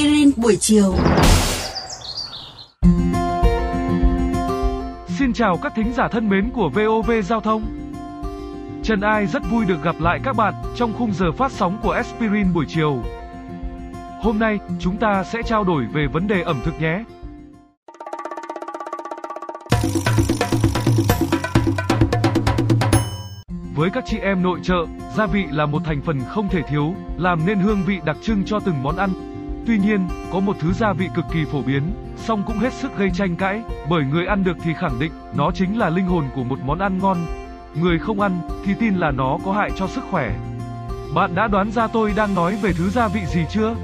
aspirin buổi chiều. Xin chào các thính giả thân mến của VOV Giao thông. Trần Ai rất vui được gặp lại các bạn trong khung giờ phát sóng của Aspirin buổi chiều. Hôm nay, chúng ta sẽ trao đổi về vấn đề ẩm thực nhé. Với các chị em nội trợ, gia vị là một thành phần không thể thiếu, làm nên hương vị đặc trưng cho từng món ăn. Tuy nhiên, có một thứ gia vị cực kỳ phổ biến, song cũng hết sức gây tranh cãi, bởi người ăn được thì khẳng định nó chính là linh hồn của một món ăn ngon. Người không ăn thì tin là nó có hại cho sức khỏe. Bạn đã đoán ra tôi đang nói về thứ gia vị gì chưa?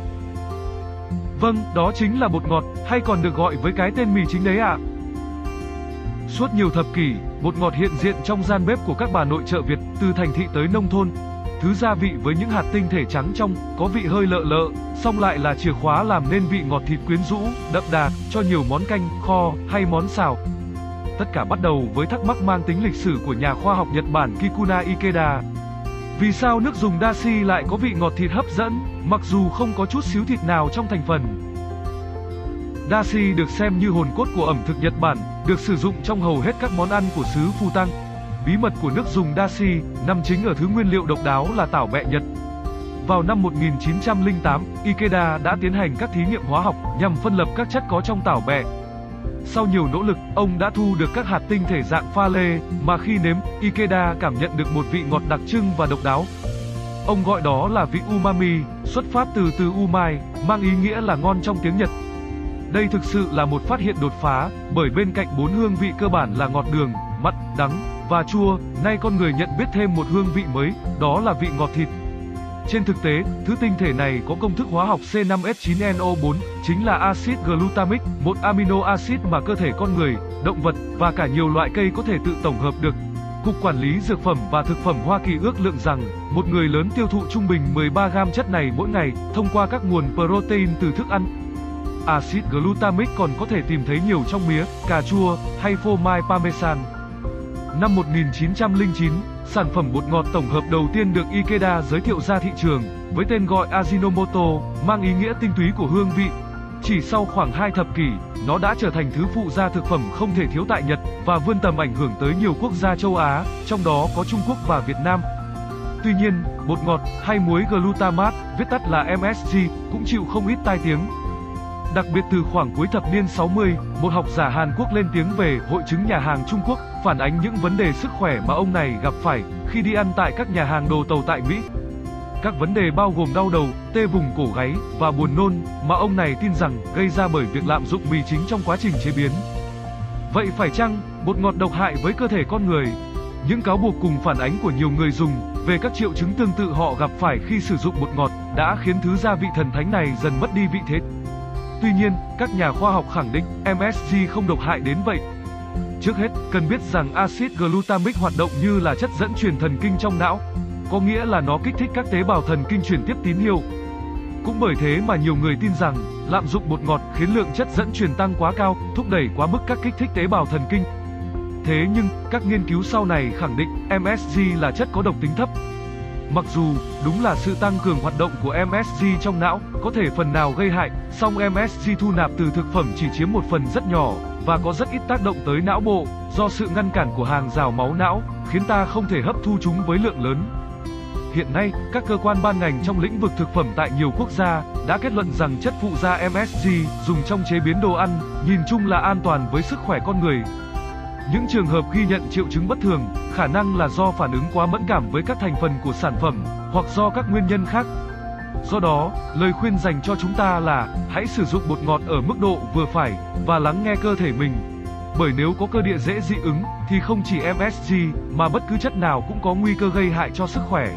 Vâng, đó chính là bột ngọt, hay còn được gọi với cái tên mì chính đấy ạ. À. Suốt nhiều thập kỷ, bột ngọt hiện diện trong gian bếp của các bà nội trợ Việt, từ thành thị tới nông thôn. Thứ gia vị với những hạt tinh thể trắng trong, có vị hơi lợ lợ, song lại là chìa khóa làm nên vị ngọt thịt quyến rũ, đậm đà cho nhiều món canh, kho hay món xào. Tất cả bắt đầu với thắc mắc mang tính lịch sử của nhà khoa học Nhật Bản Kikuna Ikeda. Vì sao nước dùng dashi lại có vị ngọt thịt hấp dẫn, mặc dù không có chút xíu thịt nào trong thành phần? Dashi được xem như hồn cốt của ẩm thực Nhật Bản, được sử dụng trong hầu hết các món ăn của xứ Phu Tăng. Bí mật của nước dùng dashi nằm chính ở thứ nguyên liệu độc đáo là tảo bẹ Nhật. Vào năm 1908, Ikeda đã tiến hành các thí nghiệm hóa học nhằm phân lập các chất có trong tảo bẹ. Sau nhiều nỗ lực, ông đã thu được các hạt tinh thể dạng pha lê, mà khi nếm, Ikeda cảm nhận được một vị ngọt đặc trưng và độc đáo. Ông gọi đó là vị umami, xuất phát từ từ umai, mang ý nghĩa là ngon trong tiếng Nhật. Đây thực sự là một phát hiện đột phá, bởi bên cạnh bốn hương vị cơ bản là ngọt đường, mặn, đắng và chua, nay con người nhận biết thêm một hương vị mới, đó là vị ngọt thịt. Trên thực tế, thứ tinh thể này có công thức hóa học C5H9NO4, chính là axit glutamic, một amino acid mà cơ thể con người, động vật và cả nhiều loại cây có thể tự tổng hợp được. Cục Quản lý Dược phẩm và Thực phẩm Hoa Kỳ ước lượng rằng, một người lớn tiêu thụ trung bình 13 gram chất này mỗi ngày, thông qua các nguồn protein từ thức ăn, Axit glutamic còn có thể tìm thấy nhiều trong mía, cà chua hay phô mai parmesan. Năm 1909, sản phẩm bột ngọt tổng hợp đầu tiên được Ikeda giới thiệu ra thị trường, với tên gọi Ajinomoto, mang ý nghĩa tinh túy của hương vị. Chỉ sau khoảng 2 thập kỷ, nó đã trở thành thứ phụ gia thực phẩm không thể thiếu tại Nhật và vươn tầm ảnh hưởng tới nhiều quốc gia châu Á, trong đó có Trung Quốc và Việt Nam. Tuy nhiên, bột ngọt hay muối glutamate, viết tắt là MSG, cũng chịu không ít tai tiếng, Đặc biệt từ khoảng cuối thập niên 60, một học giả Hàn Quốc lên tiếng về hội chứng nhà hàng Trung Quốc, phản ánh những vấn đề sức khỏe mà ông này gặp phải khi đi ăn tại các nhà hàng đồ tàu tại Mỹ. Các vấn đề bao gồm đau đầu, tê vùng cổ gáy và buồn nôn mà ông này tin rằng gây ra bởi việc lạm dụng mì chính trong quá trình chế biến. Vậy phải chăng bột ngọt độc hại với cơ thể con người? Những cáo buộc cùng phản ánh của nhiều người dùng về các triệu chứng tương tự họ gặp phải khi sử dụng bột ngọt đã khiến thứ gia vị thần thánh này dần mất đi vị thế. Tuy nhiên, các nhà khoa học khẳng định MSG không độc hại đến vậy. Trước hết, cần biết rằng axit glutamic hoạt động như là chất dẫn truyền thần kinh trong não, có nghĩa là nó kích thích các tế bào thần kinh truyền tiếp tín hiệu. Cũng bởi thế mà nhiều người tin rằng lạm dụng bột ngọt khiến lượng chất dẫn truyền tăng quá cao, thúc đẩy quá mức các kích thích tế bào thần kinh. Thế nhưng, các nghiên cứu sau này khẳng định MSG là chất có độc tính thấp, Mặc dù, đúng là sự tăng cường hoạt động của MSG trong não có thể phần nào gây hại, song MSG thu nạp từ thực phẩm chỉ chiếm một phần rất nhỏ và có rất ít tác động tới não bộ do sự ngăn cản của hàng rào máu não, khiến ta không thể hấp thu chúng với lượng lớn. Hiện nay, các cơ quan ban ngành trong lĩnh vực thực phẩm tại nhiều quốc gia đã kết luận rằng chất phụ gia MSG dùng trong chế biến đồ ăn nhìn chung là an toàn với sức khỏe con người những trường hợp ghi nhận triệu chứng bất thường, khả năng là do phản ứng quá mẫn cảm với các thành phần của sản phẩm, hoặc do các nguyên nhân khác. Do đó, lời khuyên dành cho chúng ta là hãy sử dụng bột ngọt ở mức độ vừa phải và lắng nghe cơ thể mình. Bởi nếu có cơ địa dễ dị ứng thì không chỉ MSG mà bất cứ chất nào cũng có nguy cơ gây hại cho sức khỏe.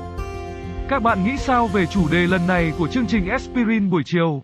Các bạn nghĩ sao về chủ đề lần này của chương trình Aspirin buổi chiều?